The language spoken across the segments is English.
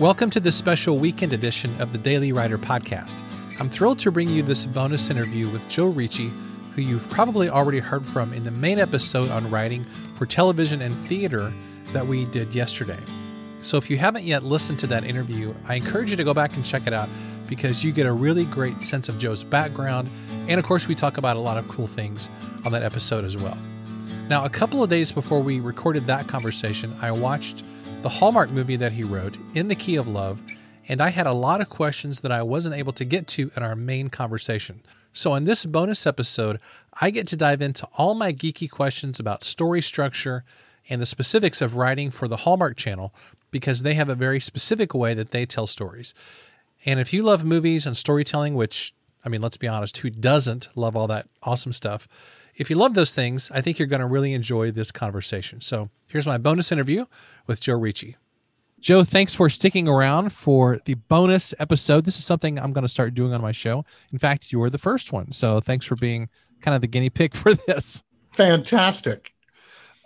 Welcome to this special weekend edition of the Daily Writer podcast. I'm thrilled to bring you this bonus interview with Joe Ricci, who you've probably already heard from in the main episode on writing for television and theater that we did yesterday. So if you haven't yet listened to that interview, I encourage you to go back and check it out because you get a really great sense of Joe's background. And of course, we talk about a lot of cool things on that episode as well. Now, a couple of days before we recorded that conversation, I watched the Hallmark movie that he wrote, In the Key of Love, and I had a lot of questions that I wasn't able to get to in our main conversation. So, in this bonus episode, I get to dive into all my geeky questions about story structure and the specifics of writing for the Hallmark channel because they have a very specific way that they tell stories. And if you love movies and storytelling, which, I mean, let's be honest, who doesn't love all that awesome stuff? If you love those things, I think you're going to really enjoy this conversation. So here's my bonus interview with Joe Ricci. Joe, thanks for sticking around for the bonus episode. This is something I'm going to start doing on my show. In fact, you were the first one. So thanks for being kind of the guinea pig for this. Fantastic.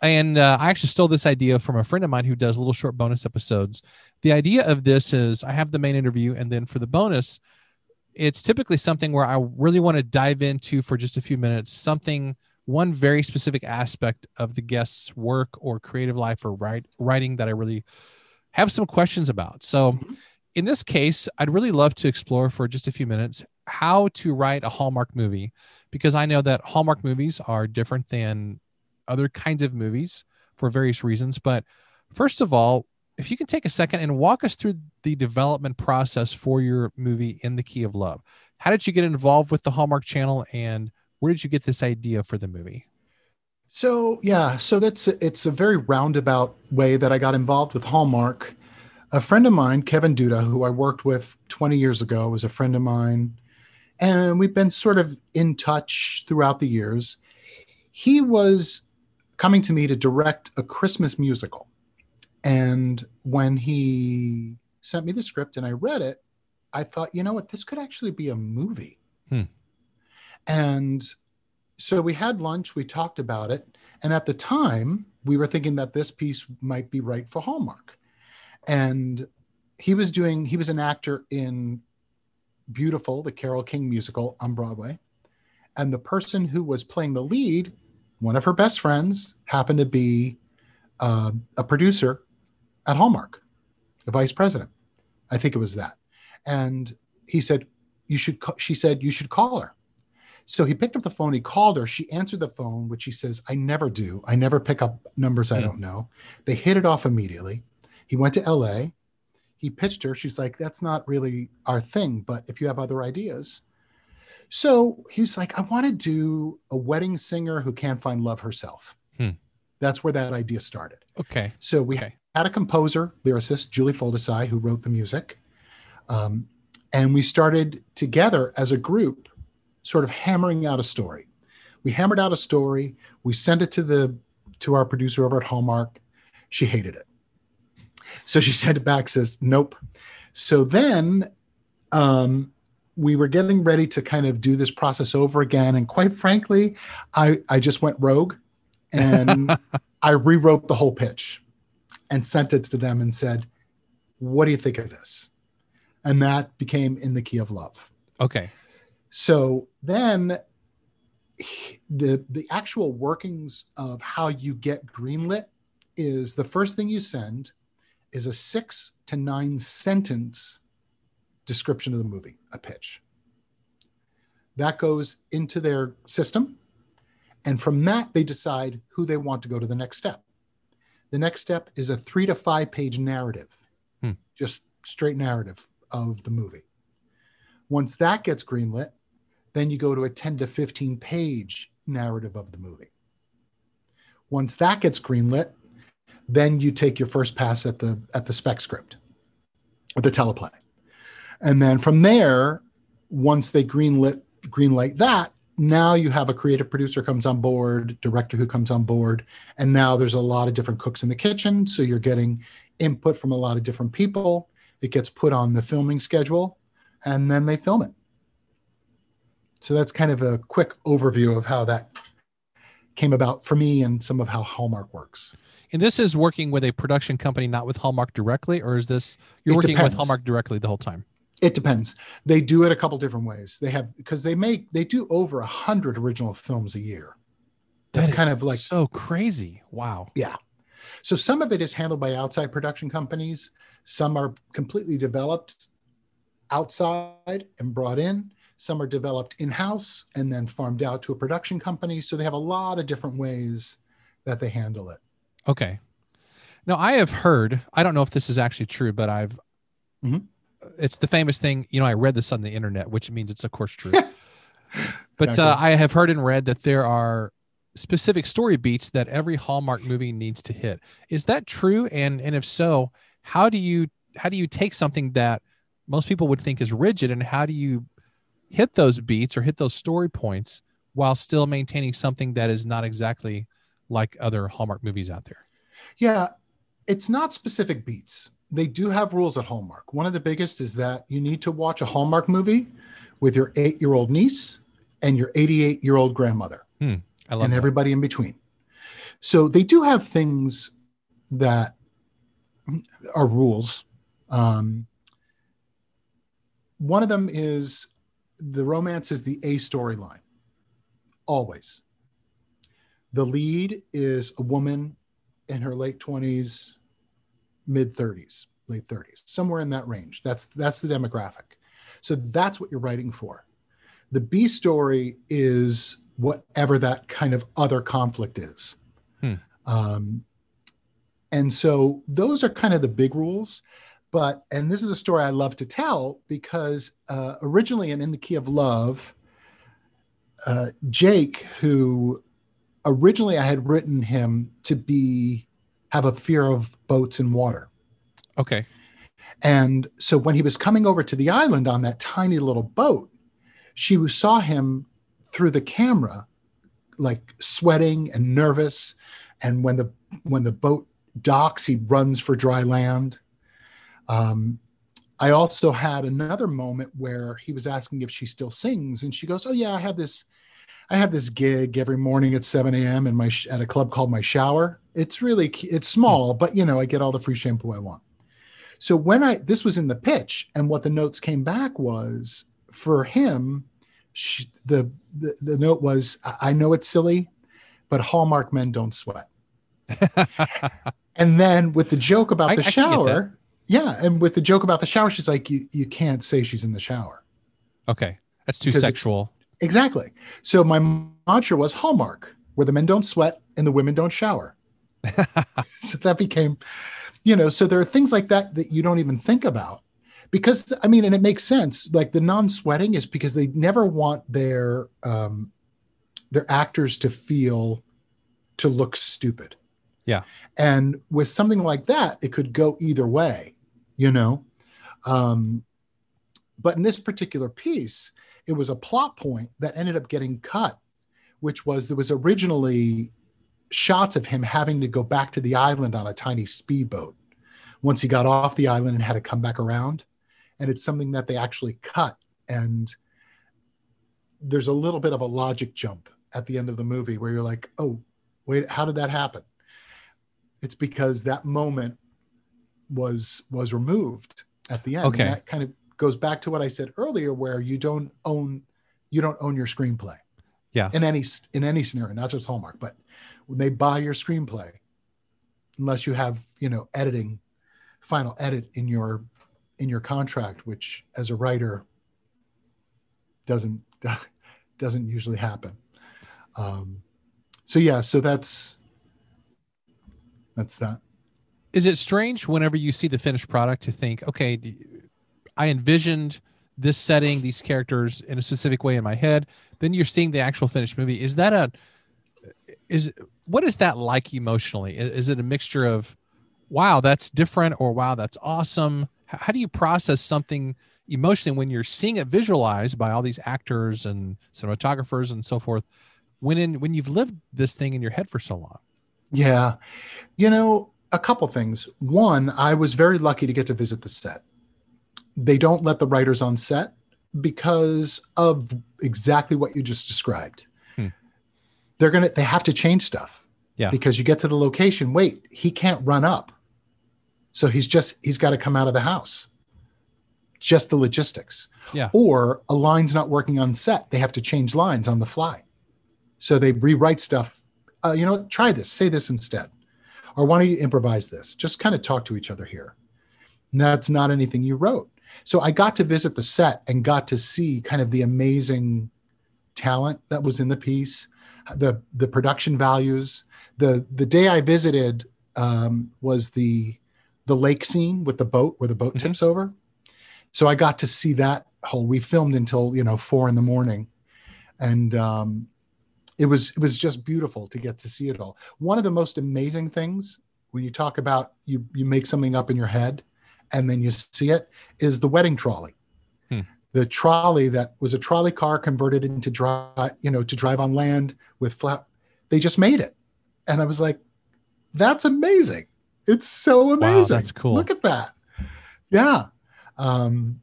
And uh, I actually stole this idea from a friend of mine who does little short bonus episodes. The idea of this is I have the main interview, and then for the bonus, it's typically something where I really want to dive into for just a few minutes something, one very specific aspect of the guest's work or creative life or write, writing that I really have some questions about. So, mm-hmm. in this case, I'd really love to explore for just a few minutes how to write a Hallmark movie because I know that Hallmark movies are different than other kinds of movies for various reasons. But first of all, if you can take a second and walk us through the development process for your movie in the key of love. How did you get involved with the hallmark channel and where did you get this idea for the movie? So yeah so that's it's a very roundabout way that i got involved with hallmark. A friend of mine kevin duda who i worked with 20 years ago was a friend of mine and we've been sort of in touch throughout the years. He was coming to me to direct a christmas musical and when he sent me the script and I read it, I thought, you know what, this could actually be a movie. Hmm. And so we had lunch, we talked about it. And at the time, we were thinking that this piece might be right for Hallmark. And he was doing, he was an actor in Beautiful, the Carole King musical on Broadway. And the person who was playing the lead, one of her best friends, happened to be uh, a producer at Hallmark, the vice president. I think it was that. And he said, you should, she said, you should call her. So he picked up the phone, he called her, she answered the phone, which he says, I never do. I never pick up numbers I hmm. don't know. They hit it off immediately. He went to LA. He pitched her. She's like, that's not really our thing, but if you have other ideas. So he's like, I want to do a wedding singer who can't find love herself. Hmm. That's where that idea started. Okay. So we okay had a composer, lyricist, Julie Foldesai, who wrote the music. Um, and we started together as a group, sort of hammering out a story. We hammered out a story. We sent it to the to our producer over at Hallmark. She hated it. So she sent it back, says, nope. So then um, we were getting ready to kind of do this process over again. And quite frankly, I, I just went rogue and I rewrote the whole pitch and sent it to them and said, What do you think of this? And that became In the Key of Love. Okay. So then the the actual workings of how you get greenlit is the first thing you send is a six to nine sentence description of the movie, a pitch. That goes into their system. And from that, they decide who they want to go to the next step. The next step is a three to five page narrative, hmm. just straight narrative of the movie. Once that gets greenlit, then you go to a 10 to 15 page narrative of the movie. Once that gets greenlit, then you take your first pass at the at the spec script, or the teleplay, and then from there, once they greenlit greenlight that, now you have a creative producer comes on board director who comes on board and now there's a lot of different cooks in the kitchen so you're getting input from a lot of different people it gets put on the filming schedule and then they film it so that's kind of a quick overview of how that came about for me and some of how Hallmark works. And this is working with a production company, not with Hallmark directly, or is this you're It working depends. with Hallmark directly the whole time? It depends. They do it a couple different ways. They have because they make they do over a hundred original films a year. That's That kind of like so crazy. Wow. yeah. So some of it is handled by outside production companies. Some are completely developed outside and brought in. Some are developed in house and then farmed out to a production company. So they have a lot of different ways that they handle it. Okay. Now I have heard, I don't know if this is actually true, but I've Mhm. It's the famous thing, you know, I read this on the internet, which means it's of course true. but Exactly. uh, I have heard and read that there are specific story beats that every Hallmark movie needs to hit. Is that true? And and if so, how do you how do you take something that most people would think is rigid and how do you hit those beats or hit those story points while still maintaining something that is not exactly like other Hallmark movies out there? Yeah, it's not specific beats. They do have rules at Hallmark. One of the biggest is that you need to watch a Hallmark movie with your eight year old niece and your 88 year old grandmother I love and that. everybody in between. So they do have things that are rules. Um, one of them is the romance is the A storyline, always. The lead is a woman in her late 20s, mid 30s, late 30s, somewhere in that range. That's that's the demographic. So that's what you're writing for. The B story is whatever that kind of other conflict is. Hmm. Um, and so those are kind of the big rules. But, and this is a story I love to tell because uh, originally in In the Key of Love, uh, Jake, who originally I had written him to be, have a fear of boats and water. Okay. And so when he was coming over to the island on that tiny little boat, she saw him through the camera, like sweating and nervous. And when the when the boat docks, he runs for dry land. Um, I also had another moment where he was asking if she still sings, and she goes, "Oh yeah, I have this, I have this gig every morning at 7 a.m. in my sh- at a club called My Shower. It's really it's small, but you know I get all the free shampoo I want." So when I this was in the pitch, and what the notes came back was for him, she, the, the the note was, "I know it's silly, but Hallmark men don't sweat." And then with the joke about I- the I shower, yeah, and with the joke about the shower, she's like, "You you can't say she's in the shower." okay. That's too sexual. Exactly. So my mantra was Hallmark, where the men don't sweat and the women don't shower. so that became, you know, so there are things like that that you don't even think about. Because I mean, and it makes sense. Like the non-sweating is because they never want their um their actors to feel to look stupid. Yeah. And with something like that, it could go either way, you know. Um, but in this particular piece, it was a plot point that ended up getting cut, which was there was originally shots of him having to go back to the island on a tiny speedboat once he got off the island and had to come back around. And it's something that they actually cut. And there's a little bit of a logic jump at the end of the movie where you're like, oh, wait, how did that happen? It's because that moment was was removed at the end. Okay. And that kind of goes back to what I said earlier, where you don't own you don't own your screenplay. Yeah. In any in any scenario, not just Hallmark, but when they buy your screenplay, unless you have you know editing, final edit in your in your contract, which as a writer doesn't doesn't usually happen. Um, so yeah, so that's that's that. Is it strange whenever you see the finished product to think, okay, I envisioned this setting, these characters in a specific way in my head. Then you're seeing the actual finished movie. Is that a is what is that like emotionally? Is, is it a mixture of wow, that's different or wow, that's awesome? H- How do you process something emotionally when you're seeing it visualized by all these actors and cinematographers and so forth when in when you've lived this thing in your head for so long? Yeah. You know, a couple things. One, I was very lucky to get to visit the set. They don't let the writers on set because of exactly what you just described. Hmm. they're gonna they have to change stuff. Yeah. Because you get to the location, wait, he can't run up. So he's just he's got to come out of the house. Just the logistics. Yeah. Or a line's not working on set. They have to change lines on the fly. So they rewrite stuff. Uh, you know, try this, say this instead. Or why don't you improvise this? Just kind of talk to each other here. And that's not anything you wrote. So I got to visit the set and got to see kind of the amazing talent that was in the piece, the the production values. The the day I visited um, was the the lake scene with the boat where the boat Mhm. tips over. So I got to see that whole. We filmed until you know four in the morning, and um, it was it was just beautiful to get to see it all. One of the most amazing things when you talk about you you make something up in your head, and then you see it is the wedding trolley. Hmm. The trolley that was a trolley car converted into drive you know to drive on land with flat. They just made it, and I was like, that's amazing. It's so amazing. that's cool. Look at that. Yeah. Um,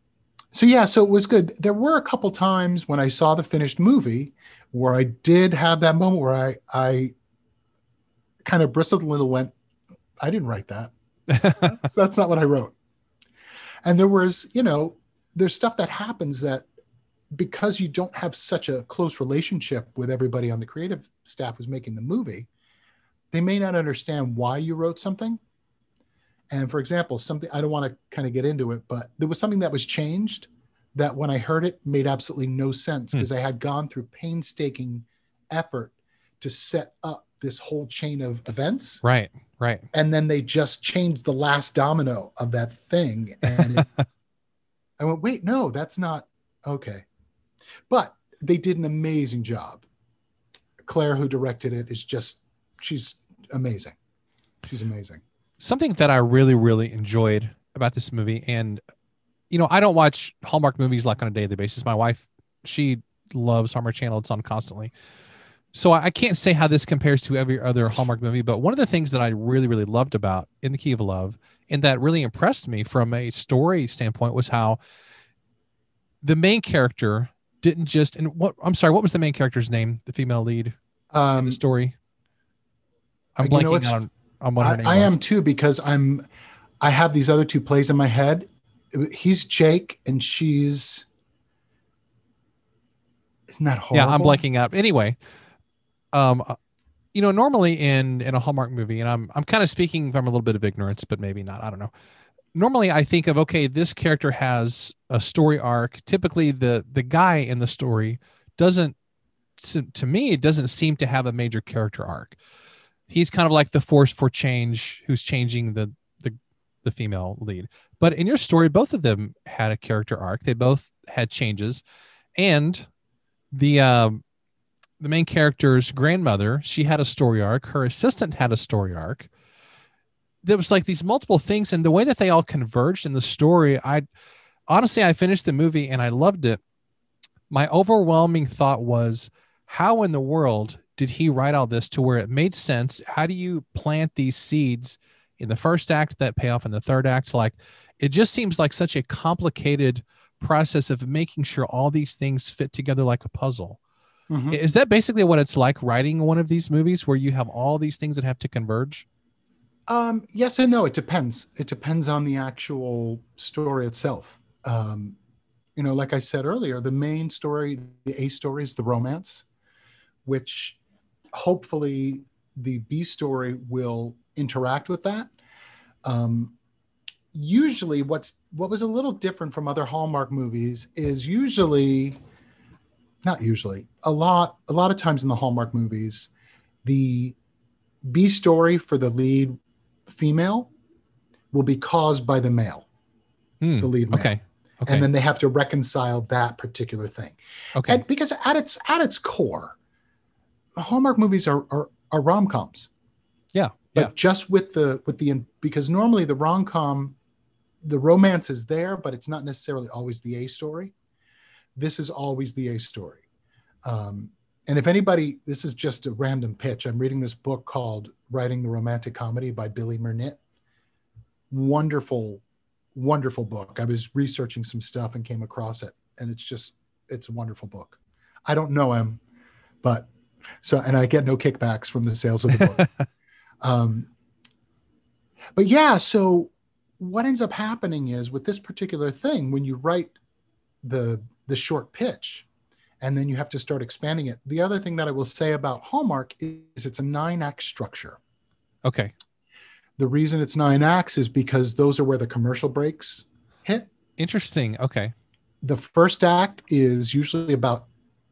so yeah, so it was good. There were a couple times when I saw the finished movie where I did have that moment where I I kind of bristled a little, went, I didn't write that. That's, that's not what I wrote. And there was, you know, there's stuff that happens that because you don't have such a close relationship with everybody on the creative staff who's making the movie, they may not understand why you wrote something. And for example, something I don't want to kind of get into it, but there was something that was changed that when I heard it made absolutely no sense Hmm. because I had gone through painstaking effort to set up this whole chain of events right. Right. and then they just changed the last domino of that thing and it, i went wait no that's not okay but they did an amazing job clare who directed it is just she's amazing she's amazing something that I really, really enjoyed about this movie, and you know, I don't watch Hallmark movies like on a daily basis. My wife, she loves Hallmark Channel; it's on constantly. So I can't say how this compares to every other Hallmark movie, but one of the things that I really, really loved about In the Key of Love, and that really impressed me from a story standpoint, was how the main character didn't just and what I'm sorry, what was the main character's name? The female lead in um the story. I'm you know, blanking on on what her I, name I was. am too because i'm i have these other two plays in my head he's jake and she's isn't that horrible Yeah, I'm blanking out. Anyway, um, uh, you know, normally in in a Hallmark movie, and I'm I'm kind of speaking from a little bit of ignorance, but maybe not. I don't know. Normally, I think of okay, this character has a story arc. Typically, the the guy in the story doesn't. To, to me, it doesn't seem to have a major character arc. He's kind of like the force for change, who's changing the the the female lead. But in your story, both of them had a character arc. They both had changes, and the um the main character's grandmother she had a story arc. Her assistant had a story arc. There was like these multiple things and the way that they all converged in the story i honestly i finished the movie and i loved it. My overwhelming thought was how in the world did he write all this to where it made sense? How do you plant these seeds in the first act that pay off in the third act? Like it just seems like such a complicated process of making sure all these things fit together like a puzzle. Mhm. Is that basically what it's like writing one of these movies where you have all these things that have to converge? Um, yes and no. It depends. It depends on the actual story itself. Um, you know, like I said earlier, the main story, the A story is the romance, which hopefully the B story will interact with that. Um, usually, what's what was a little different from other Hallmark movies is usually, not usually, a lot a lot of times in the Hallmark movies, the B story for the lead female will be caused by the male, Hmm, the lead male. Okay. Okay. And then they have to reconcile that particular thing. okay. And because at its at its core, Hallmark movies are are, are rom coms. Yeah, But yeah. just with the with the because normally the rom com, the romance is there, but it's not necessarily always the A story. This is always the A story. Um, and if anybody, this is just a random pitch. I'm reading this book called Writing the Romantic Comedy by Billy Mernit. Wonderful, wonderful book. I was researching some stuff and came across it, and it's just it's a wonderful book. I don't know him, but So, and I get no kickbacks from the sales of the book. um, but yeah, so what ends up happening is with this particular thing, when you write the the short pitch, and then you have to start expanding it. The other thing that I will say about Hallmark is it's a nine act structure. Okay. The reason it's nine acts is because those are where the commercial breaks hit. Interesting. Okay. The first act is usually about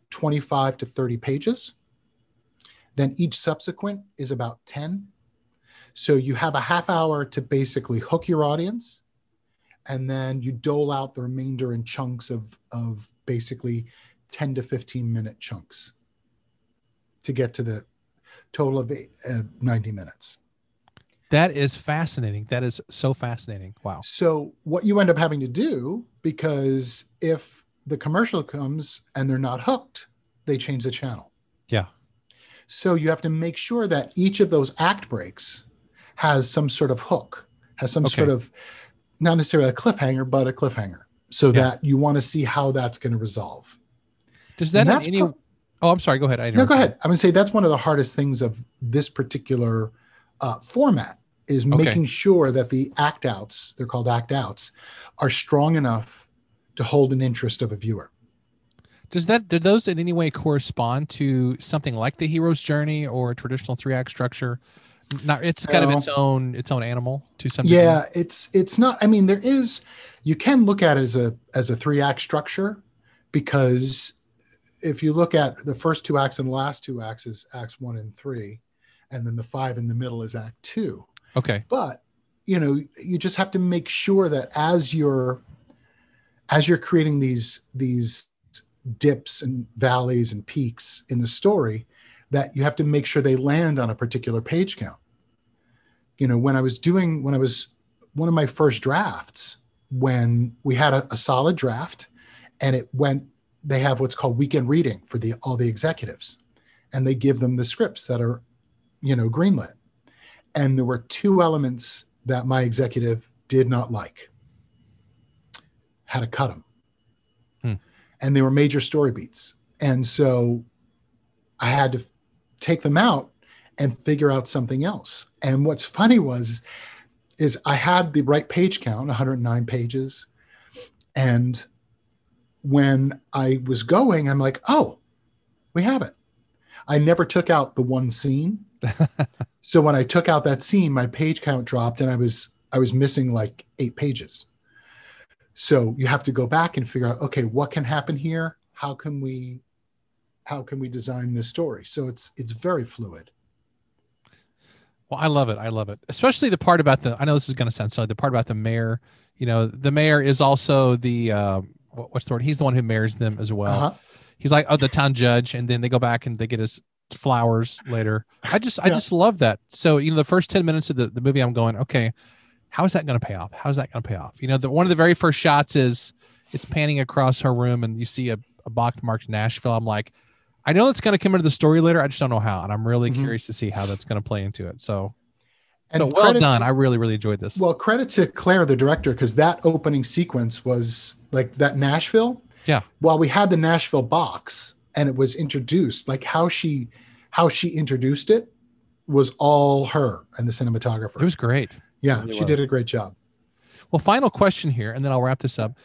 25 to 30 pages. Then each subsequent is about 10. So you have a half hour to basically hook your audience. And then you dole out the remainder in chunks of, of basically 10 to 15 minute chunks to get to the total of eight, uh, 90 minutes. That is fascinating. That is so fascinating. Wow. So, what you end up having to do, because if the commercial comes and they're not hooked, they change the channel. Yeah. So, you have to make sure that each of those act breaks has some sort of hook, has some okay. sort of not necessarily a cliffhanger, but a cliffhanger, so yeah. that you want to see how that's going to resolve. Does that in any? Pro- oh, I'm sorry. Go ahead. I no, go ahead. I'm going to say that's one of the hardest things of this particular uh, format is okay. making sure that the act outs, they're called act outs, are strong enough to hold an interest of a viewer. Does that did those in any way correspond to something like the hero's journey or a traditional three act structure? Not it's kind of its own its own animal to some yeah degree. it's it's not i mean there is you can look at it as a as a three act structure because if you look at the first two acts and the last two acts is acts one and three, and then the five in the middle is act two. Okay. But you know, you just have to make sure that as you're as you're creating these these dips and valleys and peaks in the story, that you have to make sure they land on a particular page count. You know, when I was doing when I was one of my first drafts, when we had a, a solid draft and it went they have what's called weekend reading for the all the executives. And they give them the scripts that are you know greenlit. And there were two elements that my executive did not like. Had to cut them hmm. and they were major story beats. And so i had to take them out and figure out something else and what's funny was is i had the right page count 109 pages and when I was going, I'm like, oh, we have it. I never took out the one scene. so when I took out that scene, my page count dropped and I was I was missing like eight pages. So you have to go back and figure out, okay, what can happen here? How can we how can we design this story? So it's it's very fluid. Well, I love it. I love it. Especially the part about the I know this is gonna sound silly, the part about the mayor. You know, the mayor is also the uh, what's the word? He's the one who marries them as well. Uh-huh. He's like, oh, the town judge, and then they go back and they get his flowers later. I just, yeah. I just love that. So you know, the first ten minutes of the, the movie, I'm going, okay, how is that going to pay off? How is that going to pay off? You know, the one of the very first shots is it's panning across her room, and you see a, a box marked Nashville. I'm like, I know it's going to come into the story later. I just don't know how, and I'm really mm-hmm. curious to see how that's going to play into it. So and so well done. To, I really, really enjoyed this. Well, credit to Clare, the director, because that opening sequence was like that Nashville. Yeah. While we had the Nashville box and it was introduced, like how she how she introduced it was all her and the cinematographer. It was great. Yeah, really she was. did a great job. Well, final question here, and then I'll wrap this up.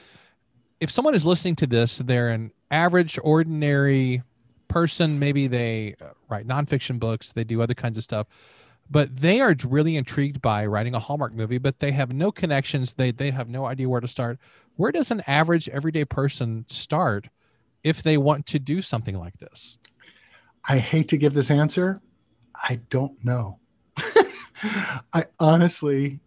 If someone is listening to this, they're an average, ordinary person. Maybe they uh, write nonfiction books, they do other kinds of stuff but they are really intrigued by writing a Hallmark movie, but they have no connections. They they have no idea where to start. Where does an average everyday person start if they want to do something like this? I hate to give this answer. I don't know. I honestly,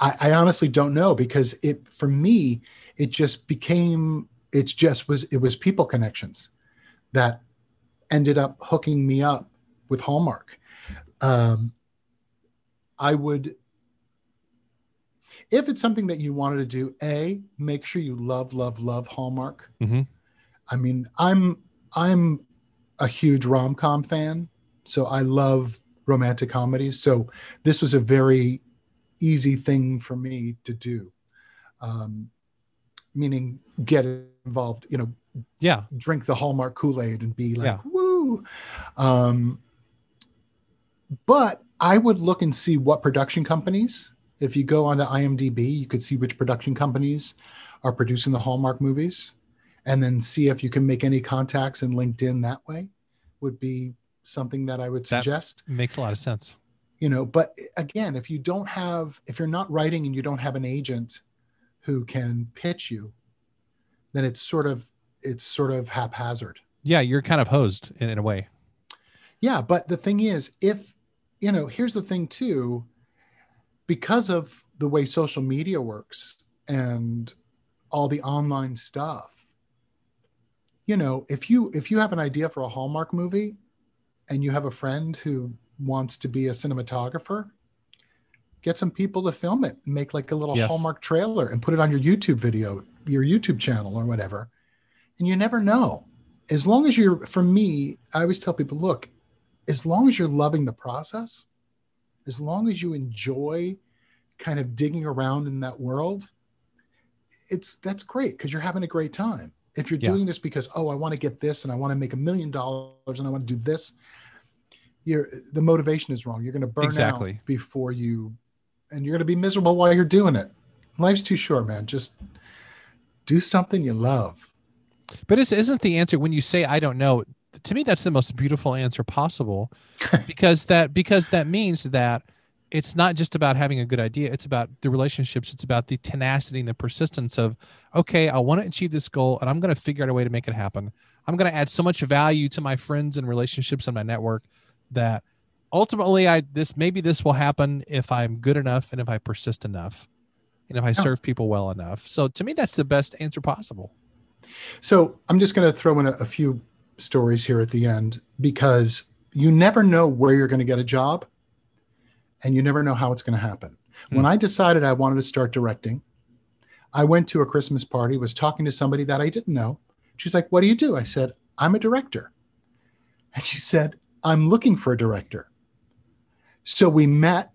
I, I honestly don't know because it for me, it just became it just was it was people connections that ended up hooking me up with Hallmark um, I would, if it's something that you wanted to do, a make sure you love, love, love Hallmark. Mm-hmm. I mean, I'm I'm a huge rom com fan, so I love romantic comedies. So this was a very easy thing for me to do. Um, meaning get involved, you know, yeah, drink the Hallmark Kool Aid and be like, yeah. Woo! Um, but I would look and see what production companies. If you go onto IMDb, you could see which production companies are producing the Hallmark movies, and then see if you can make any contacts in LinkedIn that way. Would be something that I would That- suggest Makes a lot of sense. you know but again if you don't have if you're not writing and you don't have an agent who can pitch you then it's sort of it's sort of haphazard Yeah, you're kind of hosed in, in a way. yeah but the thing is if you know here's the thing too because of the way social media works and all the online stuff you know if you if you have an idea for a hallmark movie and you have a friend who wants to be a cinematographer get some people to film it make like a little Yes. hallmark trailer and put it on your youtube video your youtube channel or whatever and you never know as long as you're for me i always tell people look as long as you're loving the process as long as you enjoy kind of digging around in that world it's that's great because you're having a great time. If you're Yeah. doing this because oh i want to get this and i want to make a million dollars and i want to do this you're the motivation is wrong. You're going to burn Exactly. out before you and you're going to be miserable while you're doing it. Life's too short man. Just do something you love But is, isn't the answer when you say I don't know? To me, that's the most beautiful answer possible, because that because that means that it's not just about having a good idea. It's about the relationships. It's about the tenacity and the persistence of, okay, I want to achieve this goal, and I'm going to figure out a way to make it happen. I'm going to add so much value to my friends and relationships and my network that ultimately, I this maybe this will happen if I'm good enough and if I persist enough, and if I oh. serve people well enough. So to me, that's the best answer possible. So I'm just going to throw in a, a few stories here at the end because you never know where you're going to get a job and you never know how it's going to happen. Hmm. When I decided I wanted to start directing, I went to a Christmas party, was talking to somebody that I didn't know. She's like, What do you do? I said, I'm a director. And she said, I'm looking for a director. So we met,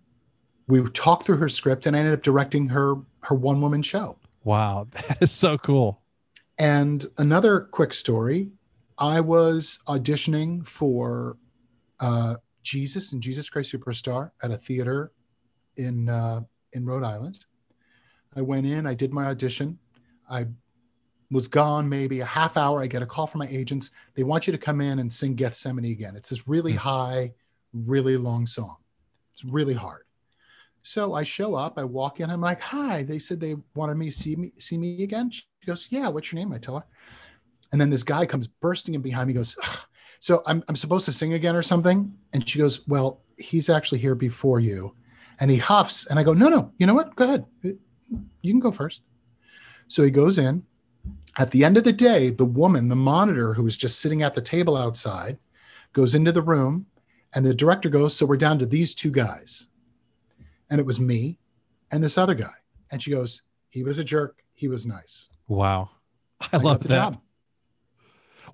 we talked through her script, and I ended up directing her her one woman show. Wow, that is so cool. And another quick story I was auditioning for uh, Jesus and Jesus Christ Superstar at a theater in, uh, in Rhode Island. I went in, I did my audition. I was gone maybe a half hour. I get a call from my agents. They want you to come in and sing Gethsemane again. It's this really Hmm. high, really long song. It's really hard. So I show up, I walk in, I'm like, hi. They said they wanted me to see me see me again. She goes, Yeah, what's your name? I tell her. And then this guy comes bursting in behind me, goes, "Ugh, So I'm I'm supposed to sing again or something? And she goes, Well, he's actually here before you. And he huffs, and I go, No, no, you know what? Go ahead. You can go first. So he goes in. At the end of the day, the woman, the monitor who was just sitting at the table outside, goes into the room, and the director goes, So we're down to these two guys and it was me and this other guy. And she goes, he was a jerk. He was nice. Wow. I, I love that. job.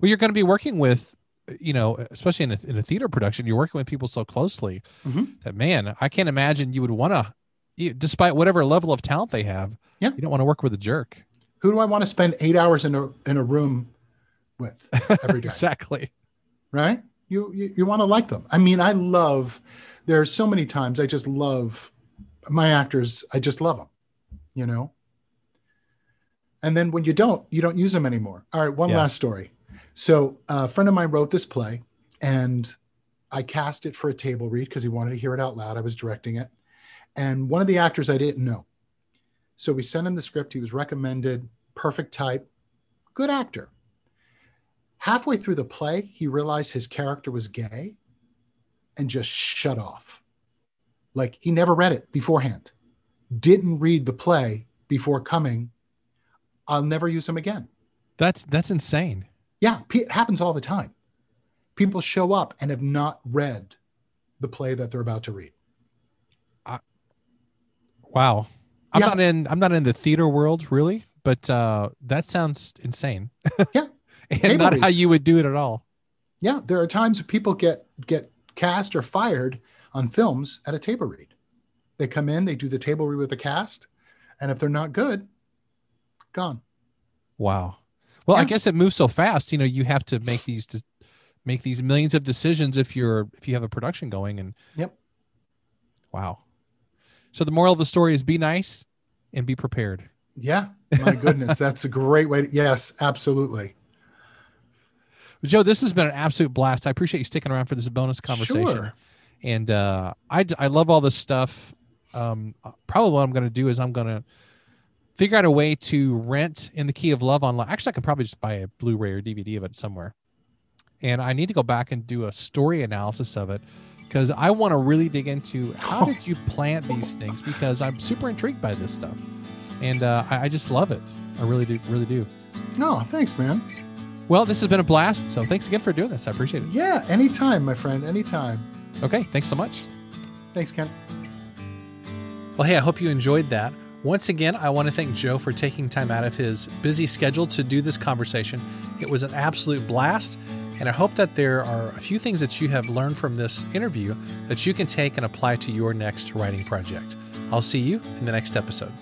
Well, you're going to be working with, you know, especially in a, in a theater production, you're working with people so closely Mhm. that, man, I can't imagine you would want to, despite whatever level of talent they have, Yeah. you don't want to work with a jerk. Who do I want to spend eight hours in a in a room with every day? exactly. right? You you, you want to like them. I mean, I love. There are so many times I just love my actors. I just love them. You know. And then when you don't, you don't use them anymore. All right, one Yeah. last story. So a friend of mine wrote this play, and I cast it for a table read because he wanted to hear it out loud. I was directing it, and one of the actors I didn't know. So we sent him the script. He was recommended, perfect type, good actor halfway through the play, he realized his character was gay and just shut off. Like he never read it beforehand, didn't read the play before coming. I'll never use them again. That's, that's insane. Yeah, it happens all the time. People show up and have not read the play that they're about to read. Wow. I'm Yeah. not in, I'm not in the theater world really, but, uh, that sounds insane. Yeah. and Table not how you would do it at all. Yeah, there are times people get get cast or fired on films at a table read. They come in, they do the table read with the cast, and if they're not good, gone. Wow. Well, I guess it moves so fast. You know, you have to make these des- make these millions of decisions if you're if you have a production going and Yep. wow so the moral of the story is be nice and be prepared Yeah. My goodness. That's a great way. To, yes, absolutely. joe this has been an absolute blast i appreciate you sticking around for this bonus conversation Sure. and uh i i love all this stuff um probably what i'm going to do is i'm going to figure out a way to rent in the key of love online actually i can probably just buy a blu-ray or dvd of it somewhere and i need to go back and do a story analysis of it because i want to really dig into how did you plant these things because i'm super intrigued by this stuff and uh, I, I just love it i really do really do No, thanks, man. well this has been a blast so thanks again for doing this i appreciate it Yeah, anytime, my friend. Anytime. okay thanks so much Thanks, Ken. Well, hey, I hope you enjoyed that. Once again, I want to thank Joe for taking time out of his busy schedule to do this conversation. It was an absolute blast, and I hope that there are a few things that you have learned from this interview that you can take and apply to your next writing project. I'll see you in the next episode.